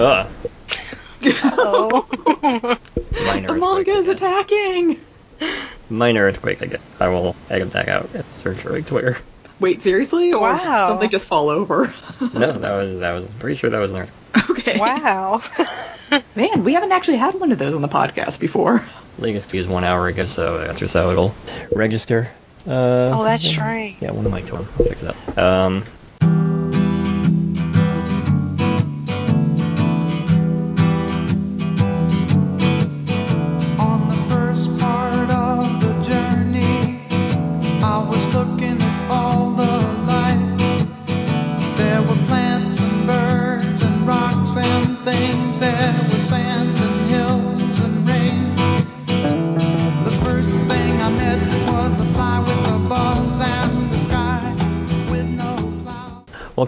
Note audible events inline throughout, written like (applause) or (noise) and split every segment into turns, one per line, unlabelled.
Ugh.
Oh.
Minor (laughs)
the
earthquake, I
is
guess.
attacking.
Minor earthquake, I guess. I will edit that out. And search for Twitter.
Wait, seriously? Or
Wow.
something just fall over? (laughs)
No, that was that was pretty sure that was an earthquake.
okay.
wow. (laughs)
Man, we haven't actually had one of those on the podcast before.
Latest is one hour ago, so after so it'll register. Uh,
oh, that's right.
Yeah, one of my two. I'll fix that. Um,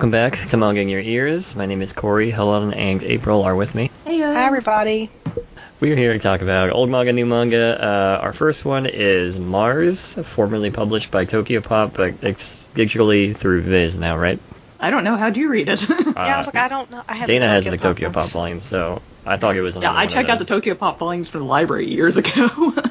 welcome back to Manga in Your Ears. My name is Corey. Helen and April are with me.
Hey,
Hi, everybody.
We're here to talk about old manga, new manga. Uh, our first one is Mars, formerly published by Tokyo Pop, but it's digitally through Viz now, right?
I don't know. How do you read it? (laughs)
yeah, I
Uh,
was like, I don't know. I have
Dana
the
has
Tokyo
the Tokyo Pop
ones.
volume, so I thought it was
yeah,
another
I
one of
checked out the
those.
Tokyo Pop volumes from the library years ago. (laughs)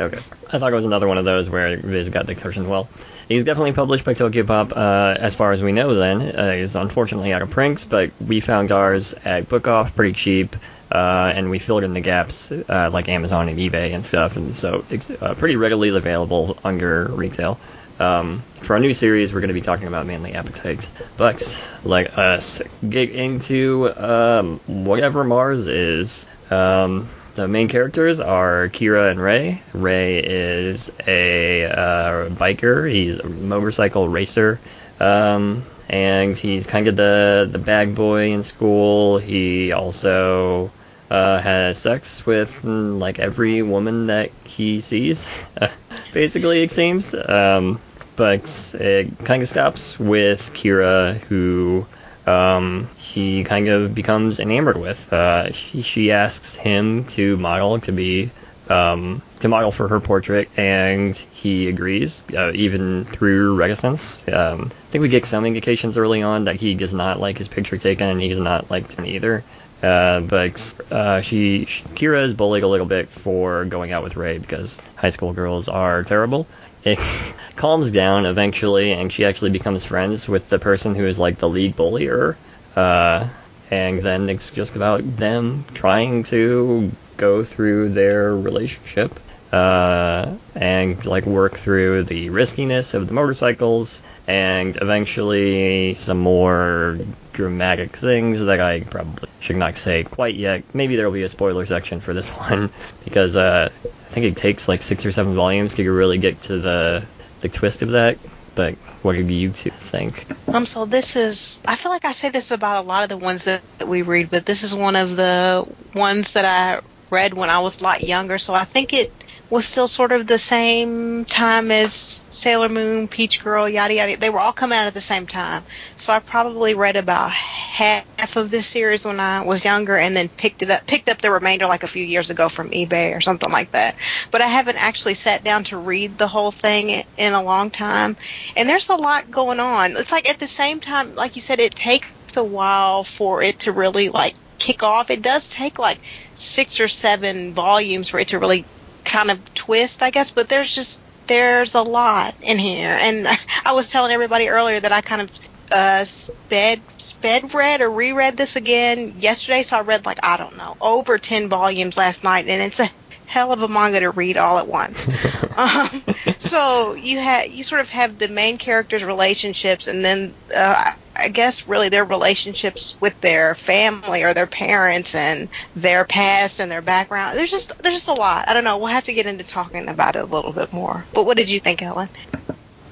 Okay. I thought it was another one of those where Viz got the version well. He's definitely published by Tokyo Pop, uh, as far as we know then. Uh, he's unfortunately out of prints, but we found ours at Book Off pretty cheap, uh, and we filled in the gaps uh, like Amazon and eBay and stuff, and so it's uh, pretty readily available under retail. Um, for our new series, we're going to be talking about Manly Appetites, but let us get into um, whatever Mars is. Um, the main characters are Kira and Ray. Ray is a uh, biker. He's a motorcycle racer, um, and he's kind of the the bag boy in school. He also uh, has sex with mm, like every woman that he sees. (laughs) Basically, it seems. Um, but it kind of stops with Kira, who um, he kind of becomes enamored with. Uh, he, she asks him to model to be um, to model for her portrait, and he agrees, uh, even through reticence. Um, I think we get some indications early on that he does not like his picture taken, and he does not like him either. Uh, but uh, she, she Kira is bullied a little bit for going out with Ray because high school girls are terrible. (laughs) It calms down eventually, and she actually becomes friends with the person who is like the lead bullier. Uh, and then it's just about them trying to go through their relationship uh, and like work through the riskiness of the motorcycles and eventually some more dramatic things that I probably should not say quite yet. Maybe there will be a spoiler section for this (laughs) one because uh, I think it takes like six or seven volumes to really get to the the twist of that. But what do you two think?
Um, so this is, I feel like I say this about a lot of the ones that, that we read, but this is one of the ones that I read when I was a lot younger, so I think it was still sort of the same time as Sailor Moon, Peach Girl, yada yada. They were all coming out at the same time. So I probably read about half of this series when I was younger and then picked it up picked up the remainder like a few years ago from eBay or something like that. But I haven't actually sat down to read the whole thing in a long time. And there's a lot going on. It's like at the same time, like you said, it takes a while for it to really like kick off. It does take like six or seven volumes for it to really kind of twist, I guess, but there's just there's a lot in here. And (laughs) I was telling everybody earlier that I kind of uh sped sped read or reread this again yesterday, so I read like I don't know, over 10 volumes last night and it's a hell of a manga to read all at once. (laughs) um, so you have you sort of have the main characters' relationships, and then uh, I guess really their relationships with their family or their parents and their past and their background. There's just there's just a lot. I don't know. We'll have to get into talking about it a little bit more. But what did you think, Ellen?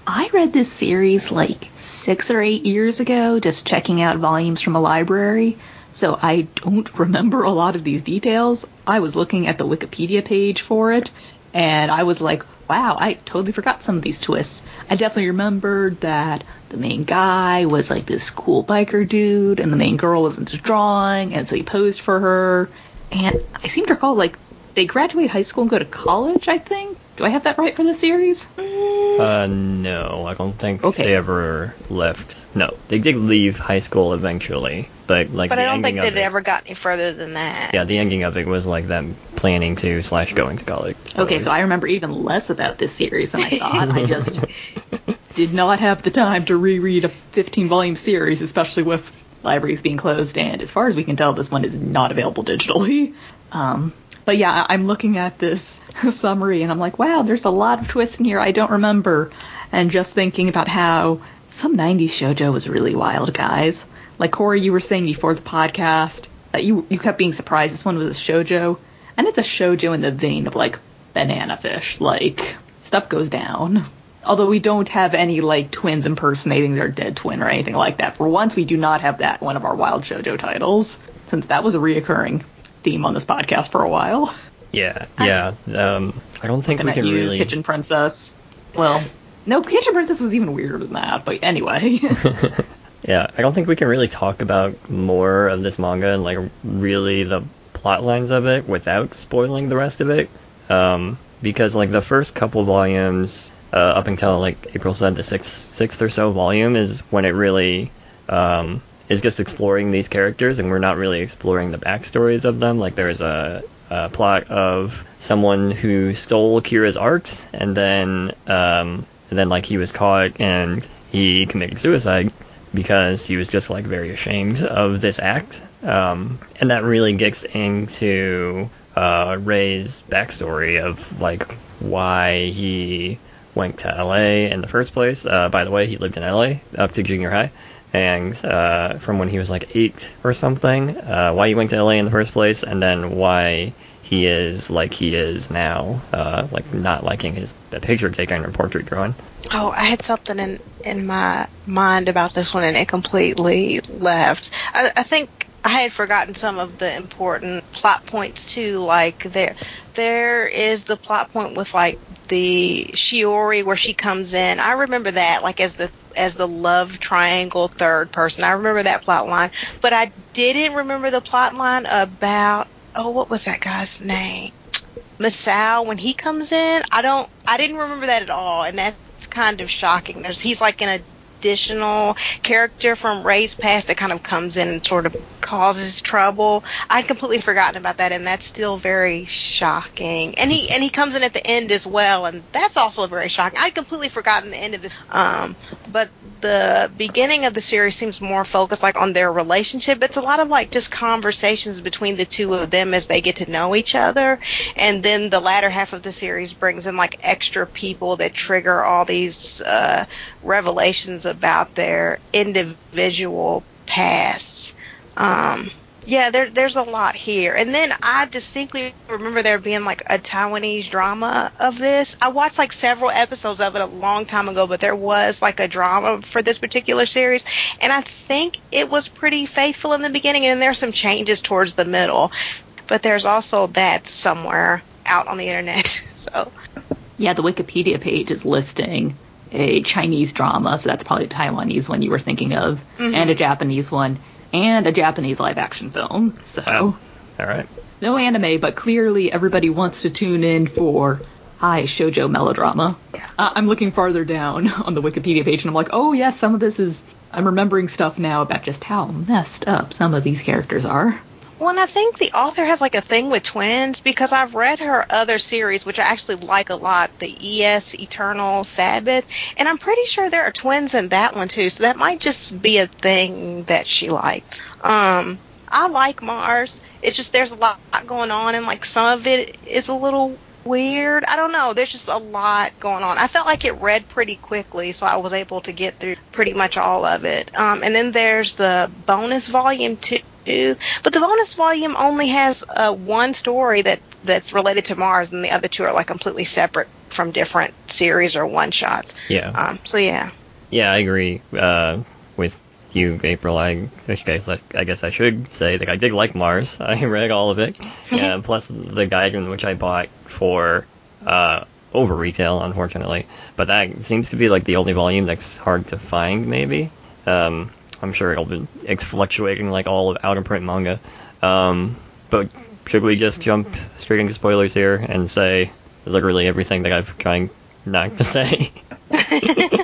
I read this series like six or eight years ago, just checking out volumes from a library. So I don't (laughs) remember a lot of these details. I was looking at the Wikipedia page for it, and I was like, wow, I totally forgot some of these twists. I definitely remembered that the main guy was like this cool biker dude, and the main girl was into drawing, and so he posed for her. And I seem to recall like they graduate high school and go to college. I think. Do I have that right for the series?
Uh, no, I don't think
Okay.
they ever left. No, they did leave high school eventually, but like
But
the
I don't think
they
it
it,
ever got any further than that.
yeah, the ending of it was like them planning to slash going to college.
Okay, so I remember even less about this series than I (laughs) thought. I just (laughs) did not have the time to reread a 15 volume series, especially with libraries being closed. And as far as we can tell, this one is not available digitally. Um, but yeah, I'm looking at this (laughs) summary and I'm like, wow, there's a lot of twists in here I don't remember. And just thinking about how some 90s shoujo was really wild, guys. Like Corey, you were saying before the podcast that you you kept being surprised this one was a shoujo, and it's a shoujo in the vein of like banana fish. Like stuff goes down. Although we don't have any like twins impersonating their dead twin or anything like that. For once, we do not have that one of our wild shoujo titles, since that was a reoccurring theme on this podcast for a while.
Yeah, (laughs) yeah. Um, I don't think
Looking
we can
you,
really.
Kitchen Princess. Well, no, Kitchen Princess was even weirder than that. But anyway, (laughs)
Yeah, I don't think we can really talk about more of this manga and like really the plot lines of it without spoiling the rest of it. Um, because like the first couple volumes, uh, up until like April said, the sixth sixth or so volume is when it really um, is just exploring these characters, and we're not really exploring the backstories of them. Like there's a, a plot of someone who stole Kira's arcs, and then um, and then like he was caught and he committed suicide because he was just like very ashamed of this act. Um, and that really gets into uh, Ray's backstory of like why he went to LA in the first place. Uh, by the way, he lived in LA up to junior high. And uh, from when he was like eight or something, uh, why he went to LA in the first place, and then why he is like he is now, uh, like not liking his the picture taking or portrait drawing.
Oh, I had something in in my mind about this one, and it completely left. I, I think I had forgotten some of the important plot points too. Like there, there is the plot point with like the Shiori where she comes in. I remember that like as the as the love triangle third person. I remember that plot line, but I didn't remember the plot line about oh, what was that guy's name? Masao when he comes in. I don't I didn't remember that at all and that's kind of shocking. There's he's like an additional character from Ray's past that kind of comes in and sort of causes trouble. I'd completely forgotten about that and that's still very shocking. And he and he comes in at the end as well and that's also very shocking. I'd completely forgotten the end of this um but the beginning of the series seems more focused like on their relationship. It's a lot of like just conversations between the two of them as they get to know each other. And then the latter half of the series brings in like extra people that trigger all these uh, revelations about their individual pasts. Um, yeah, there, there's a lot here. And then I distinctly remember there being like a Taiwanese drama of this. I watched like several episodes of it a long time ago, but there was like a drama for this particular series. And I think it was pretty faithful in the beginning, and there's some changes towards the middle. But there's also that somewhere out on the internet. (laughs) So,
yeah, the Wikipedia page is listing a Chinese drama, so that's probably a Taiwanese one you were thinking of, and a Japanese one, and a Japanese live action film. So
Oh, all right.
no anime, but clearly everybody wants to tune in for high shojo melodrama. Uh, I'm looking farther down (laughs) on the Wikipedia page, and I'm like, oh yes, some of this is. I'm remembering stuff now about just how messed up some of these characters are.
Well, and I think the author has like a thing with twins because I've read her other series, which I actually like a lot, the ES Eternal Sabbath, and I'm pretty sure there are twins in that one too. So that might just be a thing that she likes. Um, I like Mars. It's just there's a lot going on, and like some of it is a little weird. I don't know. There's just a lot going on. I felt like it read pretty quickly, so I was able to get through pretty much all of it. Um, and then there's the bonus volume two. Do but the bonus volume only has uh, one story that that's related to Mars, and the other two are like completely separate from different series or one shots.
Yeah.
Um, so yeah.
Yeah, I agree uh, with you, April. I, I guess I, I guess I should say that I did like Mars. (laughs) I read all of it, (laughs) uh, plus the guide in which I bought for uh, over retail, unfortunately. But that seems to be like the only volume that's hard to find, maybe. Um, I'm sure it'll be it's fluctuating like all of out of print manga. Um, but should we just jump straight into spoilers here and say literally everything that I've trying not to say? (laughs)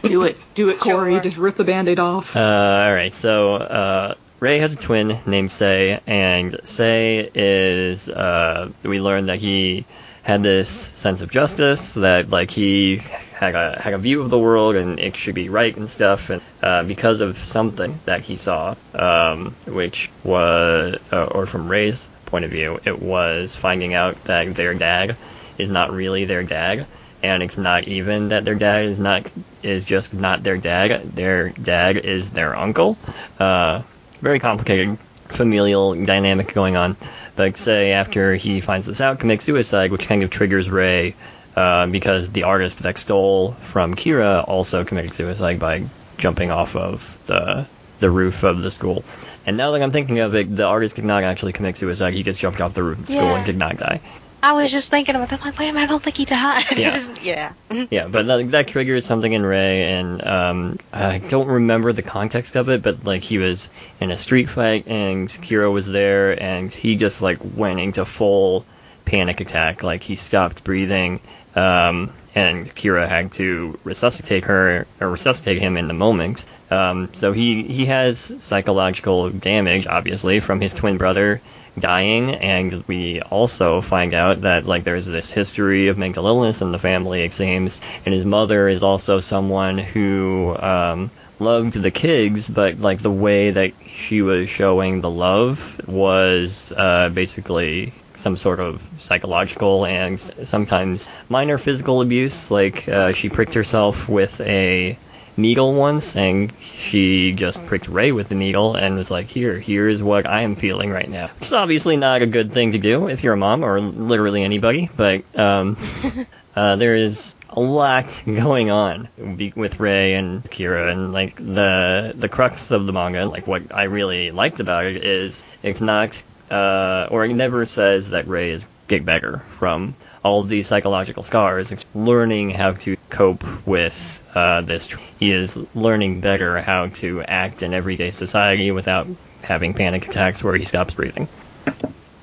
Do it, do it, Corey.
Sure.
Just rip the band-aid off.
Uh, all right, so uh, Ray has a twin named Say, and Say is uh, we learned that he had this sense of justice that like he had a had a view of the world and it should be right and stuff, and uh, because of something that he saw, um, which was uh, or from Ray's point of view, it was finding out that their dad is not really their dad and it's not even that their dad is not is just not their dad. Their dad is their uncle. Uh, very complicated familial dynamic going on. But say after he finds this out, commits suicide, which kind of triggers Ray uh, because the artist that stole from Kira also committed suicide by jumping off of the the roof of the school. And now that I'm thinking of it, the artist did not actually commit suicide. He just jumped off the roof of the school
Yeah.
and did not die.
I was just thinking about that. I'm like, wait a minute, I don't think he died.
Yeah. (laughs)
yeah.
Yeah, but that, that triggered something in Ray, and um, I don't remember the context of it, but like he was in a street fight, and Kira was there, and he just like went into full panic attack. Like he stopped breathing, um, and Kira had to resuscitate her or resuscitate him in the moment. Um, so he he has psychological damage, obviously, from his twin brother dying, and we also find out that like there's this history of mental illness in the family, it seems, and his mother is also someone who um, loved the kids, but like the way that she was showing the love was uh, basically some sort of psychological and sometimes minor physical abuse. Like uh, she pricked herself with a needle once, and she just pricked Ray with the needle and was like, "Here, here is what I am feeling right now." Which is obviously not a good thing to do if you're a mom or literally anybody, but um, (laughs) uh, there is a lot going on with Ray and Kira, and like the the crux of the manga, like what I really liked about it is it's not, uh, or it never says that Ray is better from all these psychological scars. Learning how to cope with uh, this. He is learning better how to act in everyday society without having panic attacks where he stops breathing.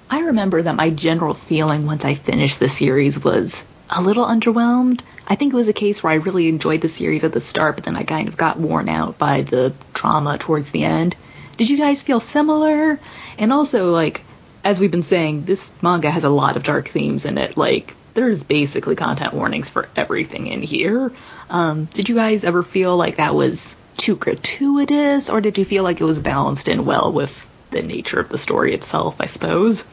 I remember that my general feeling once I finished the series was a little underwhelmed. I think it was a case where I really enjoyed the series at the start, but then I kind of got worn out by the trauma towards the end. Did you guys feel similar? And also, like, as we've been saying, this manga has a lot of dark themes in it. Like, there's basically content warnings for everything in here. Um, did you guys ever feel like that was too gratuitous, or did you feel like it was balanced in well with the nature of the story itself, I suppose?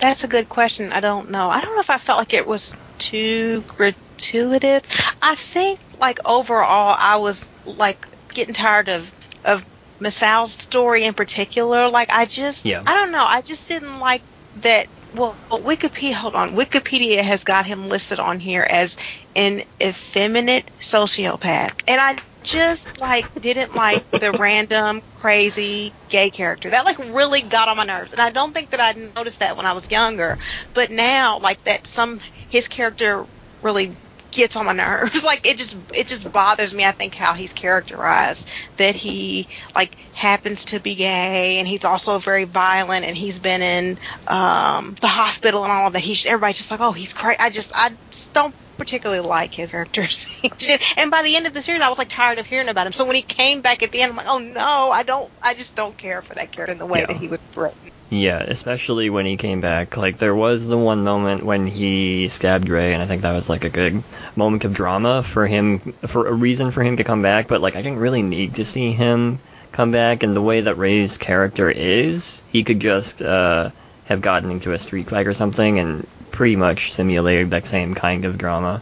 That's a good question. I don't know. I don't know if I felt like it was too gratuitous. I think like overall I was like getting tired of of Masao's story in particular. Like I just
Yeah.
I don't know. I just didn't like that well, Wikipedia hold on. Wikipedia has got him listed on here as an effeminate sociopath. And I just like didn't like the random crazy gay character. That like really got on my nerves. And I don't think that I noticed that when I was younger, but now like that some his character really gets on my nerves. (laughs) like it just it just bothers me I think how he's characterized that he like happens to be gay and he's also very violent and he's been in um the hospital and all of that. He's everybody's just like, "Oh, he's crazy." I just I just don't particularly like his characters. (laughs) and by the end of the series I was like tired of hearing about him. So when he came back at the end I'm like, "Oh no, I don't I just don't care for that character in the way
Yeah.
that he was written."
Yeah, especially when he came back. Like there was the one moment when he stabbed Ray, and I think that was like a good moment of drama for him, for a reason for him to come back. But like I didn't really need to see him come back, and the way that Ray's character is, he could just uh, have gotten into a street fight or something and pretty much simulated that same kind of drama.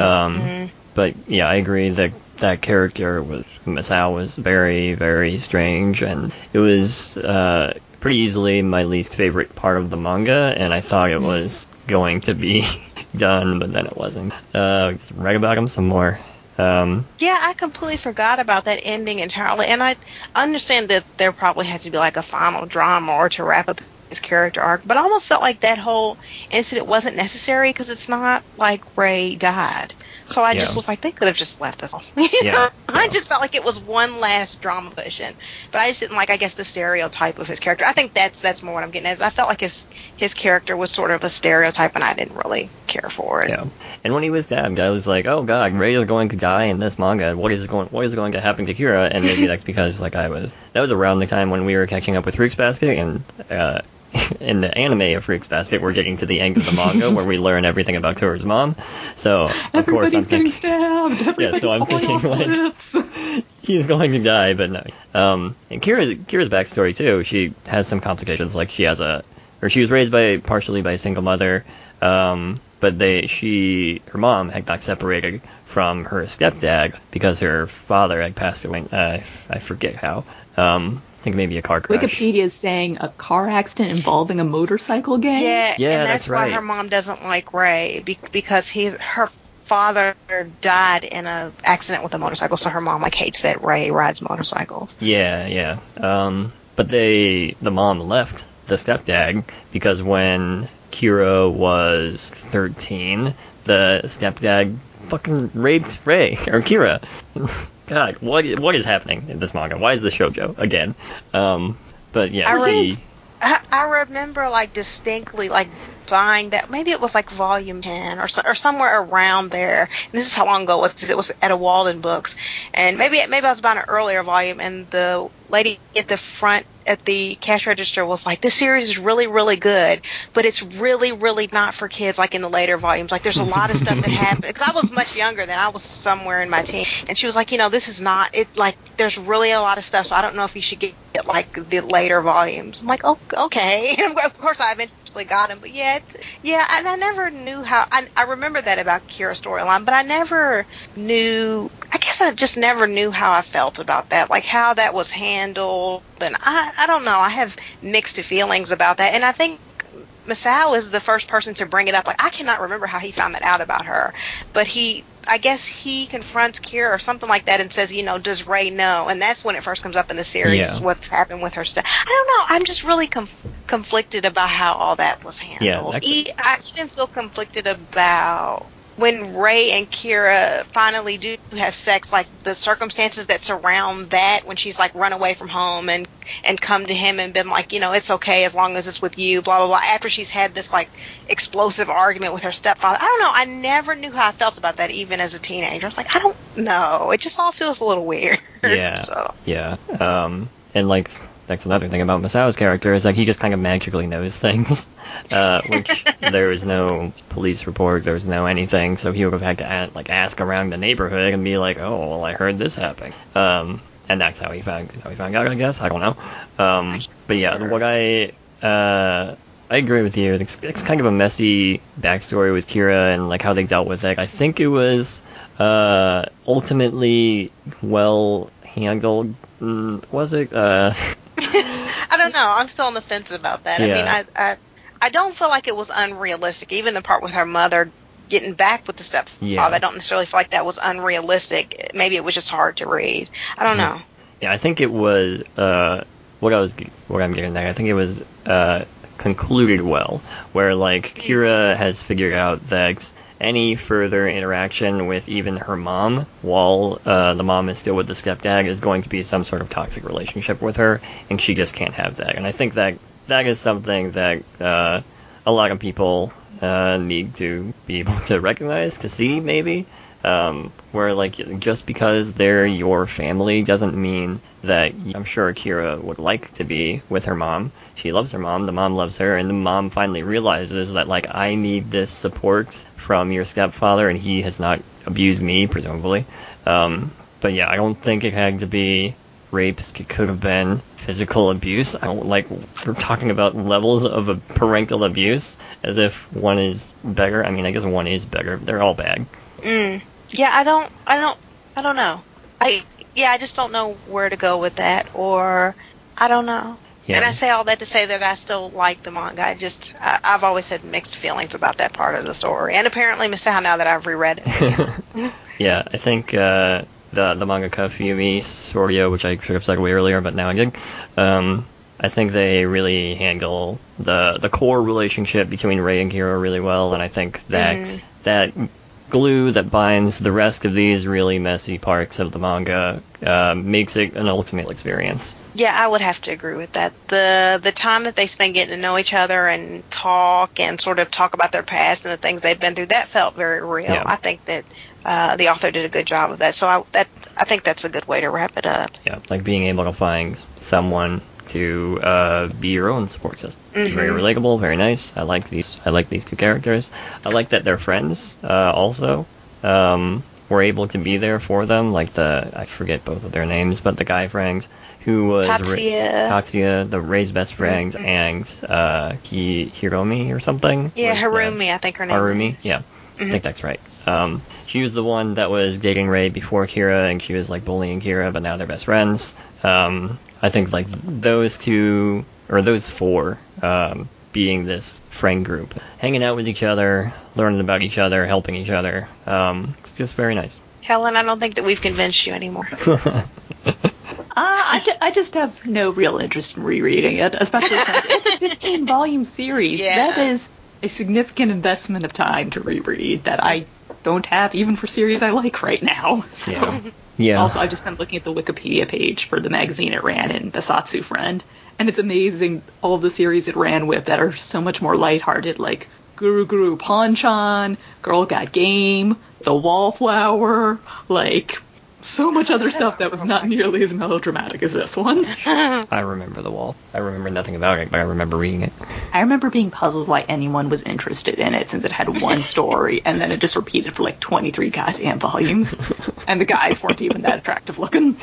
Um, but yeah, I agree that that character was Masao was very very strange, and it was uh, pretty easily my least favorite part of the manga, and I thought it was going to be (laughs) done, but then it wasn't. Uh, let's write about him some more. Um,
Yeah, I completely forgot about that ending entirely, and I understand that there probably had to be like a final drama or to wrap up his character arc, but I almost felt like that whole incident wasn't necessary because it's not like Ray died. So I just was like, they could have just left this (laughs) off.
Yeah.
I just felt like it was one last drama pushing. But I just didn't like, I guess, the stereotype of his character. I think that's that's more what I'm getting at. Is I felt like his his character was sort of a stereotype, and I didn't really care for it.
Yeah. And when he was stabbed, I was like, oh god, Ray is going to die in this manga. What is going What is going to happen to Kira? And maybe (laughs) that's because like I was. That was around the time when we were catching up with Fruits Basket and. uh (laughs) in the anime of Fruits Basket, we're getting to the end of the manga where we learn everything about Kura's mom. So of course I'm
getting
thinking
stabbed. Everybody's
so I'm thinking, like- (laughs) he's going to die, but no. Um, and Kira's Kira's backstory too. She has some complications. Like she has a, or she was raised by partially by a single mother. Um, but they she her mom had got separated from her stepdad because her father had passed away. Uh, I forget how. Um, think maybe a car crash.
Wikipedia is saying a car accident involving a motorcycle gang.
Yeah,
Yeah,
and
that's
that's, why
right.
her mom doesn't like Ray be- because he's her father died in a accident with a motorcycle, so her mom like hates that Ray rides motorcycles.
Yeah, yeah. Um, but they, the mom left the stepdad because when Kira was 13, the stepdad fucking raped Ray or Kira. (laughs) God, what what is happening in this manga? Why is this shoujo again? Um, but yeah,
I
read-
I, I remember like distinctly like buying that maybe it was like volume 10 or, or somewhere around there and this is how long ago it was 'cause it was at a Walden Books and maybe maybe I was buying an earlier volume and the lady at the front at the cash register was like this series is really really good but it's really really not for kids like in the later volumes. Like there's a lot of stuff that (laughs) happened. Because I was much younger then I was somewhere in my teen. And she was like you know this is not it like there's really a lot of stuff so I don't know if you should get like the later volumes. I'm like oh okay. (laughs) And of course I eventually got them but yeah yeah and I never knew how I, I remember that about Kira's storyline but I never knew I guess I just never knew how I felt about that like how that was handled and I I don't know I have mixed feelings about that and I think Masao is the first person to bring it up. Like I cannot remember how he found that out about her, but he, I guess he confronts Kira or something like that and says, you know, does Ray know? And that's when it first comes up in the series.
Yeah.
What's happened with her stuff? I don't know. I'm just really conf- conflicted about how all that was handled.
that-
E- I even feel conflicted about when Ray and Kira finally do have sex, like the circumstances that surround that when she's like run away from home and and come to him and been like, you know, it's okay as long as it's with you, blah blah blah. After she's had this like explosive argument with her stepfather, I don't know. I never knew how I felt about that even as a teenager. I was like, I don't know. It just all feels a little weird.
Yeah. (laughs)
so
Yeah. Um, and like that's another thing about Masao's character is like he just kind of magically knows things, (laughs) uh, which there was no police report, there was no anything, so he would have had to a like ask around the neighborhood and be like, oh, well, I heard this happen. Um, and that's how he found how he found out, I guess. I don't know. Um, but yeah, what I uh. I agree with you. It's, it's kind of a messy backstory with Kira and like how they dealt with it. I think it was uh, ultimately well handled. Mm, was it? Uh,
don't know. I'm still on the fence about that. I mean, I, I I don't feel like it was unrealistic. Even the part with her mother getting back with the stepfather,
Yeah.
I don't necessarily feel like that was unrealistic. Maybe it was just hard to read. I don't know.
Yeah, I think it was uh, what I was what I'm getting at. I think it was uh, concluded well, where like Kira has figured out that any further interaction with even her mom, while uh, the mom is still with the stepdad, is going to be some sort of toxic relationship with her, and she just can't have that. And I think that that is something that uh, a lot of people uh, need to be able to recognize, to see maybe. Um, where like just because they're your family doesn't mean that I'm sure Akira would like to be with her mom. She loves her mom, the mom loves her, and the mom finally realizes that like I need this support from your stepfather, and he has not abused me, presumably. Um, but yeah, I don't think it had to be rapes. It could have been physical abuse. I don't like we're talking about levels of parental abuse as if one is better. I mean, I guess one is better. They're all bad.
Mm. Yeah, I don't. I don't. I don't know. I yeah, I just don't know where to go with that, or I don't know.
Yeah.
And I say all that to say that I still like the manga. I just I, I've always had mixed feelings about that part of the story, and apparently Miss Misao now that I've reread it. (laughs)
yeah, I think uh, the the mangaka Fuyumi Soryo, which I should have said way earlier, but now I did. Um, I think they really handle the the core relationship between Ray and Kira really well, and I think that
Mhm.
that glue that binds the rest of these really messy parts of the manga uh, makes it an ultimate experience.
Yeah, I would have to agree with that. The the time that they spend getting to know each other and talk and sort of talk about their past and the things they've been through, that felt very real.
Yeah.
I think that uh, the author did a good job of that. So I that I think that's a good way to wrap it up.
Yeah, like being able to find someone to uh, be your own support system. Very relatable, very nice. I like these. I like these two characters. I like that they're friends. Uh, also, um, we're able to be there for them. Like the I forget both of their names, but the guy friend who was Ra-
Tatsuya.
Tatsuya, the Ray's best friend, and uh, Hi- Hiromi or something.
Yeah,
the-
Harumi, I think her name.
Harumi,
is.
yeah, I think that's right. Um, she was the one that was dating Ray before Kira, and she was like bullying Kira, but now they're best friends. Um, I think like those two or those four um, being this friend group, hanging out with each other, learning about each other, helping each other. Um, it's just very nice.
Helen, I don't think that we've convinced you anymore. (laughs)
Uh, I, ju- I just have no real interest in rereading it, especially since (laughs) it's a 15 volume series.
Yeah.
That is a significant investment of time to reread that I don't have even for series I like right now. So.
Yeah. Yeah.
Also, I've just been looking at the Wikipedia page for the magazine it ran in, the Bessatsu Friend, and it's amazing all the series it ran with that are so much more lighthearted, like Guru Guru Pon-chan, Girl Got Game, The Wallflower, like so much other stuff that was not nearly as melodramatic as this one. (laughs)
I remember the wall. I remember nothing about it, but I remember reading it.
I remember being puzzled why anyone was interested in it since it had one (laughs) story and then it just repeated for like 23 goddamn volumes. (laughs) And the guys weren't even that attractive looking.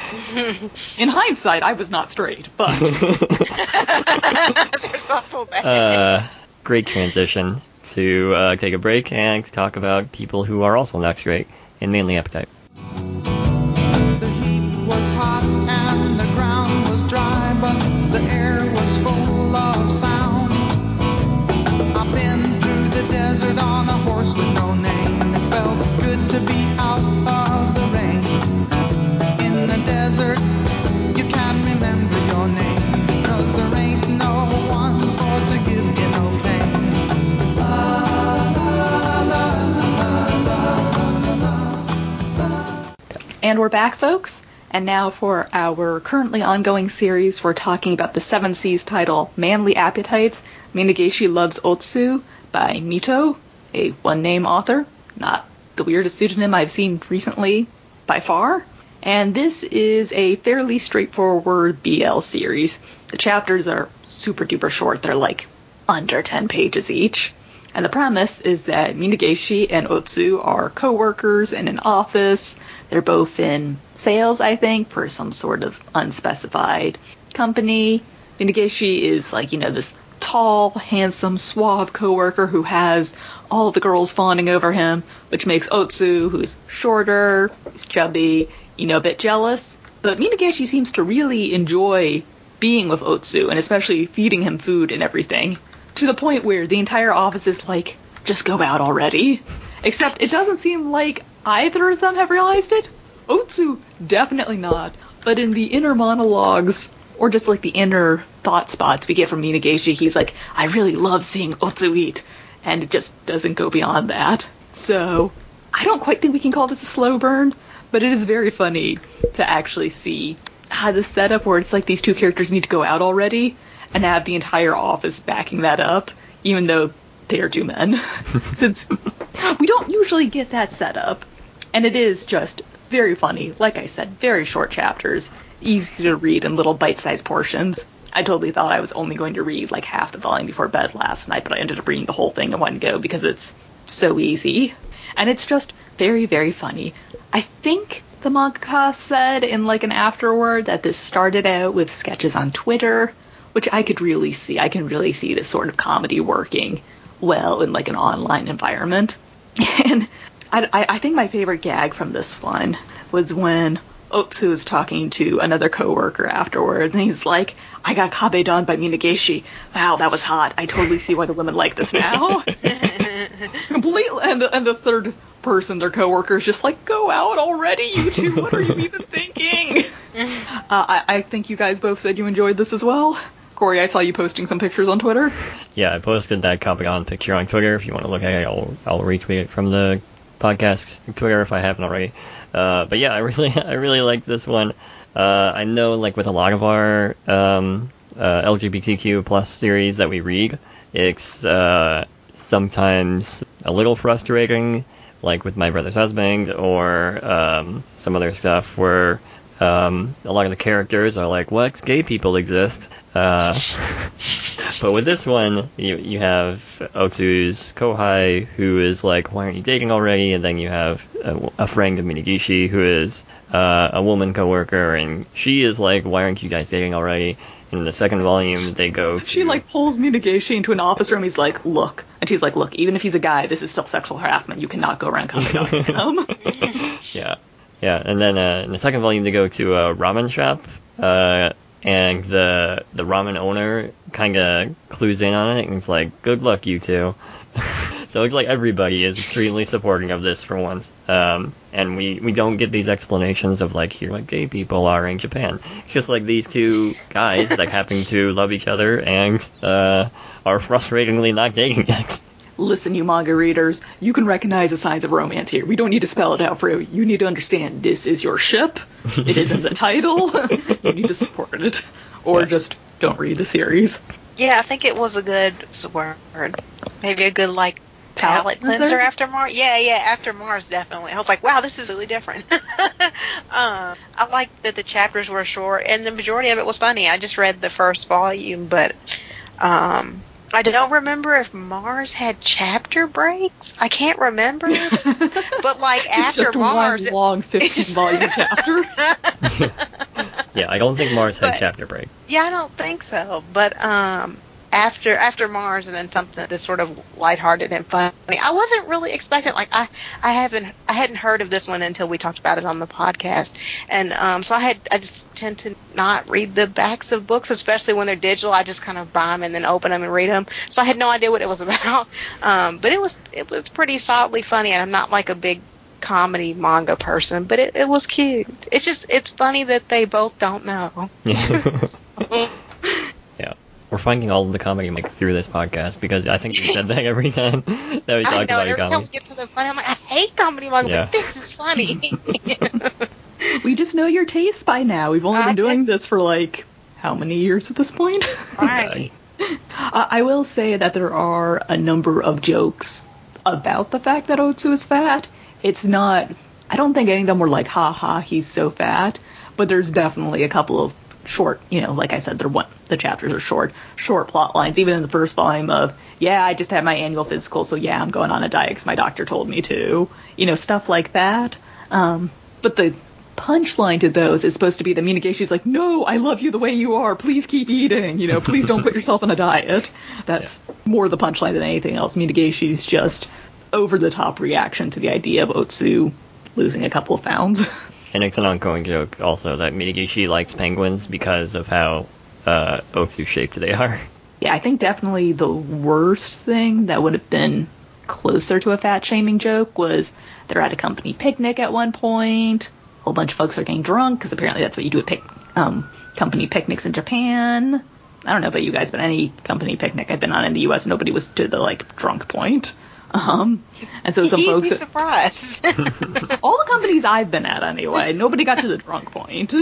In hindsight, I was not straight, but
There's also that.
Uh, great transition to uh, take a break and talk about people who are also not straight and Manly Appetite.
And
we're back, folks. And now for our currently ongoing series, we're talking about the Seven Seas title, Manly Appetites, Minegishi Loves Otsu by Mito, a one-name author, not the weirdest pseudonym I've seen recently by far. And this is a fairly straightforward BL series. The chapters are super duper short. They're like under 10 pages each. And the premise is that Minegishi and Otsu are co-workers in an office. They're both in sales, I think, for some sort of unspecified company. Minegishi is like, you know, this tall, handsome, suave coworker who has all the girls fawning over him, which makes Otsu, who's shorter, he's chubby, you know, a bit jealous. But Minegishi seems to really enjoy being with Otsu and especially feeding him food and everything to the point where the entire office is like, just go out already. Except it doesn't seem like either of them have realized it. Otsu, definitely not. But in the inner monologues, or just like the inner thought spots we get from Minegishi, he's like, I really love seeing Otsu eat. And it just doesn't go beyond that. So, I don't quite think we can call this a slow burn, but it is very funny to actually see how the setup where it's like these two characters need to go out already and have the entire office backing that up, even though they are two men. (laughs) Since we don't usually get that setup. And it is just very funny. Like I said, very short chapters, easy to read in little bite sized portions. I totally thought I was only going to read like half the volume before bed last night, but I ended up reading the whole thing in one go because it's so easy. And it's just very, very funny. I think the mangaka said in like an afterword that this started out with sketches on Twitter, which I could really see. I can really see this sort of comedy working well in like an online environment. (laughs) And I, I, I think my favorite gag from this one was when Otsu was talking to another coworker afterward, and he's like, "I got kabedon by Minegishi. Wow, that was hot. I totally see why the women like this now." (laughs) Completely, and the, and the third person, their coworker, is just like, "Go out already, you two. What are you (laughs) even thinking?" uh, I, I think you guys both said you enjoyed this as well. Corey, I saw you posting some pictures on Twitter.
Yeah, I posted that Kapagon picture on Twitter. If you want to look at it, I'll, I'll retweet it from the podcast Twitter if I haven't already. Uh, but yeah, I really (laughs) I really like this one. Uh, I know like with a lot of our um, uh, LGBTQ plus series that we read, it's uh, sometimes a little frustrating, like with my brother's husband or um, some other stuff where um, a lot of the characters are like, "What gay people exist?" Uh, (laughs) but with this one, you you have Otsu's Kohai, who is like, "Why aren't you dating already?" And then you have a, a friend of Minegishi, who is uh, a woman coworker, and she is like, "Why aren't you guys dating already?" In the second volume, they go. To,
She like pulls Minegishi into an office room. He's like, "Look," and she's like, "Look, even if he's a guy, this is still sexual harassment. You cannot go around coming on (laughs) him."
Yeah, yeah, and then uh, in the second volume they go to a ramen shop, uh, and the the ramen owner kind of clues in on it, and it's like, "Good luck, you two (laughs) so it looks like everybody is extremely supporting of this for once, um, and we we don't get these explanations of like here what gay people are in Japan. It's just like these two guys that happen to love each other and uh, are frustratingly not dating yet. (laughs)
Listen, you manga readers, you can recognize the signs of romance here. We don't need to spell it out for you. You need to understand this is your ship. It is in the title. (laughs) you need to support it, or
Yeah.
just don't read the series.
Yeah, I think it was a good what's word. Maybe a good like palate
Palate
cleanser
cleanser?
after Mars. Yeah, yeah, after Mars definitely. I was like, wow, this is really different. (laughs) um, I liked that the chapters were short and the majority of it was funny. I just read the first volume, but um, I don't remember if Mars had chapter breaks. I can't remember. (laughs) but like
It's
after
just
Mars,
one long 15 (laughs) volume chapter. (laughs)
yeah, I don't think Mars had
But-
chapter break.
Yeah, I don't think so. But um after after Mars and then something that's sort of lighthearted and funny. I wasn't really expecting like I I haven't I hadn't heard of this one until we talked about it on the podcast. And um so I had I just tend to not read the backs of books especially when they're digital. I just kind of buy them and then open them and read them. So I had no idea what it was (laughs) about. Um but it was it was pretty solidly funny and I'm not like a big comedy manga person, but it, it was cute. It's just it's funny that they both don't know. (laughs)
yeah. (laughs) We're finding all of the comedy like through this podcast because I think we said that every time (laughs) that we
I
talked
know.
about
and Every time
comedy.
we get to the funny, I'm like, I hate comedy manga,
Yeah.
but this is funny. (laughs)
we just know your tastes by now. We've only
I
been doing
guess-
this for like how many years at this point?
right. (laughs)
I I will say that there are a number of jokes about the fact that Otsu is fat. It's not. I don't think any of them were like, "Ha ha, he's so fat." But there's definitely a couple of short, you know, like I said, they're one. The chapters are short, short plot lines. Even in the first volume of, "Yeah, I just had my annual physical, so yeah, I'm going on a diet because my doctor told me to." You know, stuff like that. Um, but the punchline to those is supposed to be the Minegishi's like, no, I love you the way you are. Please keep eating. You know, please don't put yourself on a diet. That's more the punchline than anything else. Minegishi's just over the top reaction to the idea of Otsu losing a couple of pounds. (laughs)
And it's an ongoing joke also that Minegishi likes penguins because of how uh, Otsu shaped they are.
yeah, I think definitely the worst thing that would have been closer to a fat shaming joke was they're at a company picnic at one point. A whole bunch of folks are getting drunk because apparently that's what you do at pic- um, company picnics in Japan. I don't know about you guys, but any company picnic I've been on in the U.S., nobody was to the like drunk point. Um, and so some
You'd
folks,
be surprised. (laughs)
all the companies I've been at anyway, nobody got to the drunk point.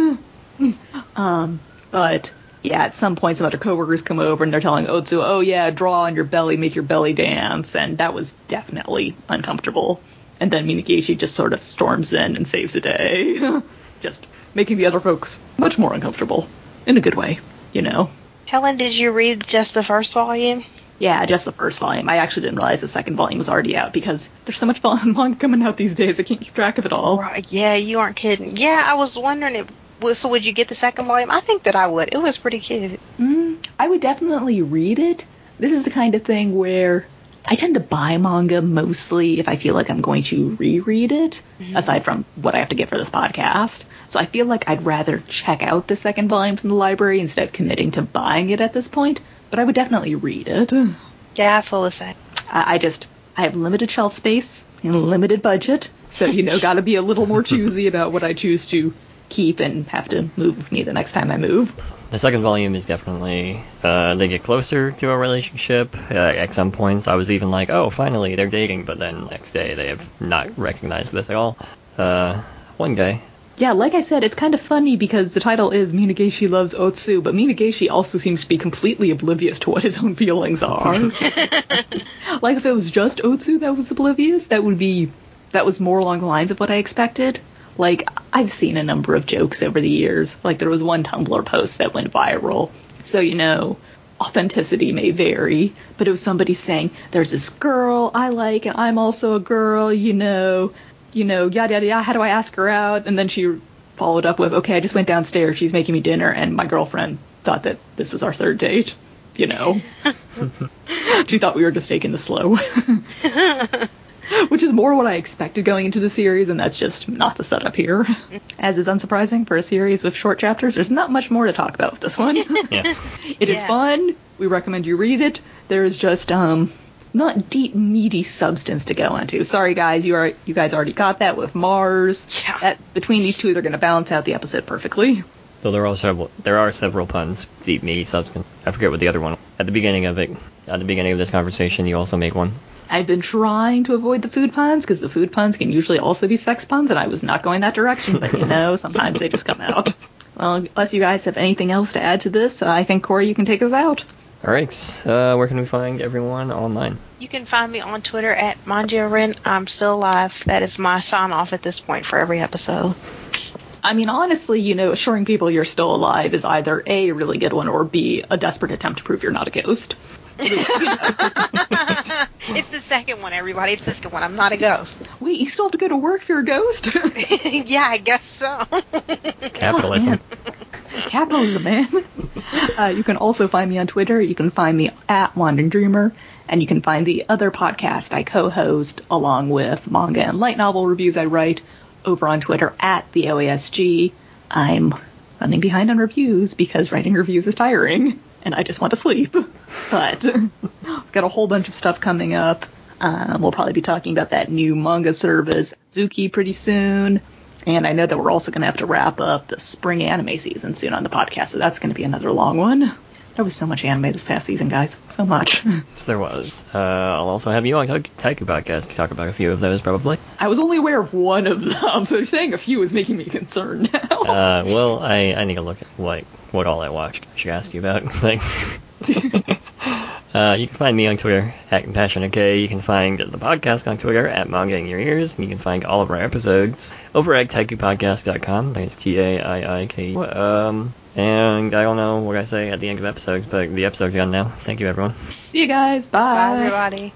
Um, but yeah, at some point, some other coworkers come over and they're telling Otsu, "Oh yeah, draw on your belly, make your belly dance," and that was definitely uncomfortable. And then Minegishi just sort of storms in and saves the day, (laughs) just making the other folks much more uncomfortable in a good way, you know.
Helen, did you read just the first volume?
Yeah, just the first volume. I actually didn't realize the second volume was already out because there's so much (laughs) manga coming out these days. I can't keep track of it all.
Right. Yeah, you aren't kidding. Yeah, I was wondering if. So would you get the second volume? I think that I would. It was pretty cute.
Mm, I would definitely read it. This is the kind of thing where I tend to buy manga mostly if I feel like I'm going to reread it, aside from what I have to get for this podcast. So I feel like I'd rather check out the second volume from the library instead of committing to buying it at this point. But I would definitely read it. (sighs)
Yeah, full feel the same.
I, I just I have limited shelf space and limited budget, so you know, got to be a little more (laughs) choosy about what I choose to keep and have to move with me the next time I move.
The second volume is definitely uh, they get closer to a relationship. Uh, at some points, I was even like, "Oh, finally, they're dating," but then next day they have not recognized this at all. Uh, one guy.
Yeah, like I said, it's kind of funny because the title is Minegishi loves Otsu, but Minegishi also seems to be completely oblivious to what his own feelings are. (laughs) (laughs) like if it was just Otsu that was oblivious, that would be that was more along the lines of what I expected. Like I've seen a number of jokes over the years. Like there was one Tumblr post that went viral. So you know, authenticity may vary, but it was somebody saying, "There's this girl I like, and I'm also a girl," you know, you know, yada yada yada. How do I ask her out? And then she followed up with, "Okay, I just went downstairs. She's making me dinner, and my girlfriend thought that this was our third date." You know, (laughs) she thought we were just taking the slow. (laughs) Which is more what I expected going into the series, and that's just not the setup here. (laughs) As is unsurprising for a series with short chapters, there's not much more to talk about with this one.
Yeah.
It is
Yeah.
fun. We recommend you read it. There is just um not deep meaty substance to go into. Sorry guys, you are you guys already got that with Mars.
Yeah.
That between these two they're going to balance out the episode perfectly.
So there are several there are several puns. Deep meaty substance. I forget what the other one. At the beginning of it, at the beginning of this conversation, you also make one.
I've been trying to avoid the food puns because the food puns can usually also be sex puns, and I was not going that direction. But you know, (laughs) sometimes they just come out. Well, unless you guys have anything else to add to this, I think Kory, you can take us out.
All right. Uh, where can we find everyone online?
You can find me on Twitter at Manjarin. I'm still alive. That is my sign off at this point for every episode.
I mean, honestly, you know, assuring people you're still alive is either A, a really good one, or B, a desperate attempt to prove you're not a ghost. (laughs)
it's the second one, everybody. It's the second one. I'm not a ghost.
Wait, you still have to go to work if you're a ghost? (laughs)
yeah, I guess so.
Capitalism. (laughs)
Capitalism, man. Uh, you can also find me on Twitter. You can find me at Wandering Dreamer, and you can find the other podcast I co-host along with manga and light novel reviews I write over on Twitter at the OASG. I'm running behind on reviews because writing reviews is tiring, and I just want to sleep. But (laughs) got a whole bunch of stuff coming up. Um, we'll probably be talking about that new manga service, Azuki, pretty soon. And I know that we're also going to have to wrap up the spring anime season soon on the podcast, so that's going to be another long one. There was so much anime this past season, guys. So much. (laughs)
Yes, there was. Uh, I'll also have you on Taiiku Taiiku Podcast to talk about a few of those, probably.
I was only aware of one of them, (laughs) so saying a few is making me concerned now. (laughs)
Uh, well, I, I need to look at what what all I watched. I should ask you about. Like, uh, you can find me on Twitter at CompassionateK. You can find the podcast on Twitter at Manga in Your Ears. And you can find all of our episodes over at taiikupodcast.com. That's T-A-I-I-K. Um, and I don't know what I say at the end of episodes, but the episode's gone now. Thank you, everyone.
See you guys. Bye.
Bye, everybody.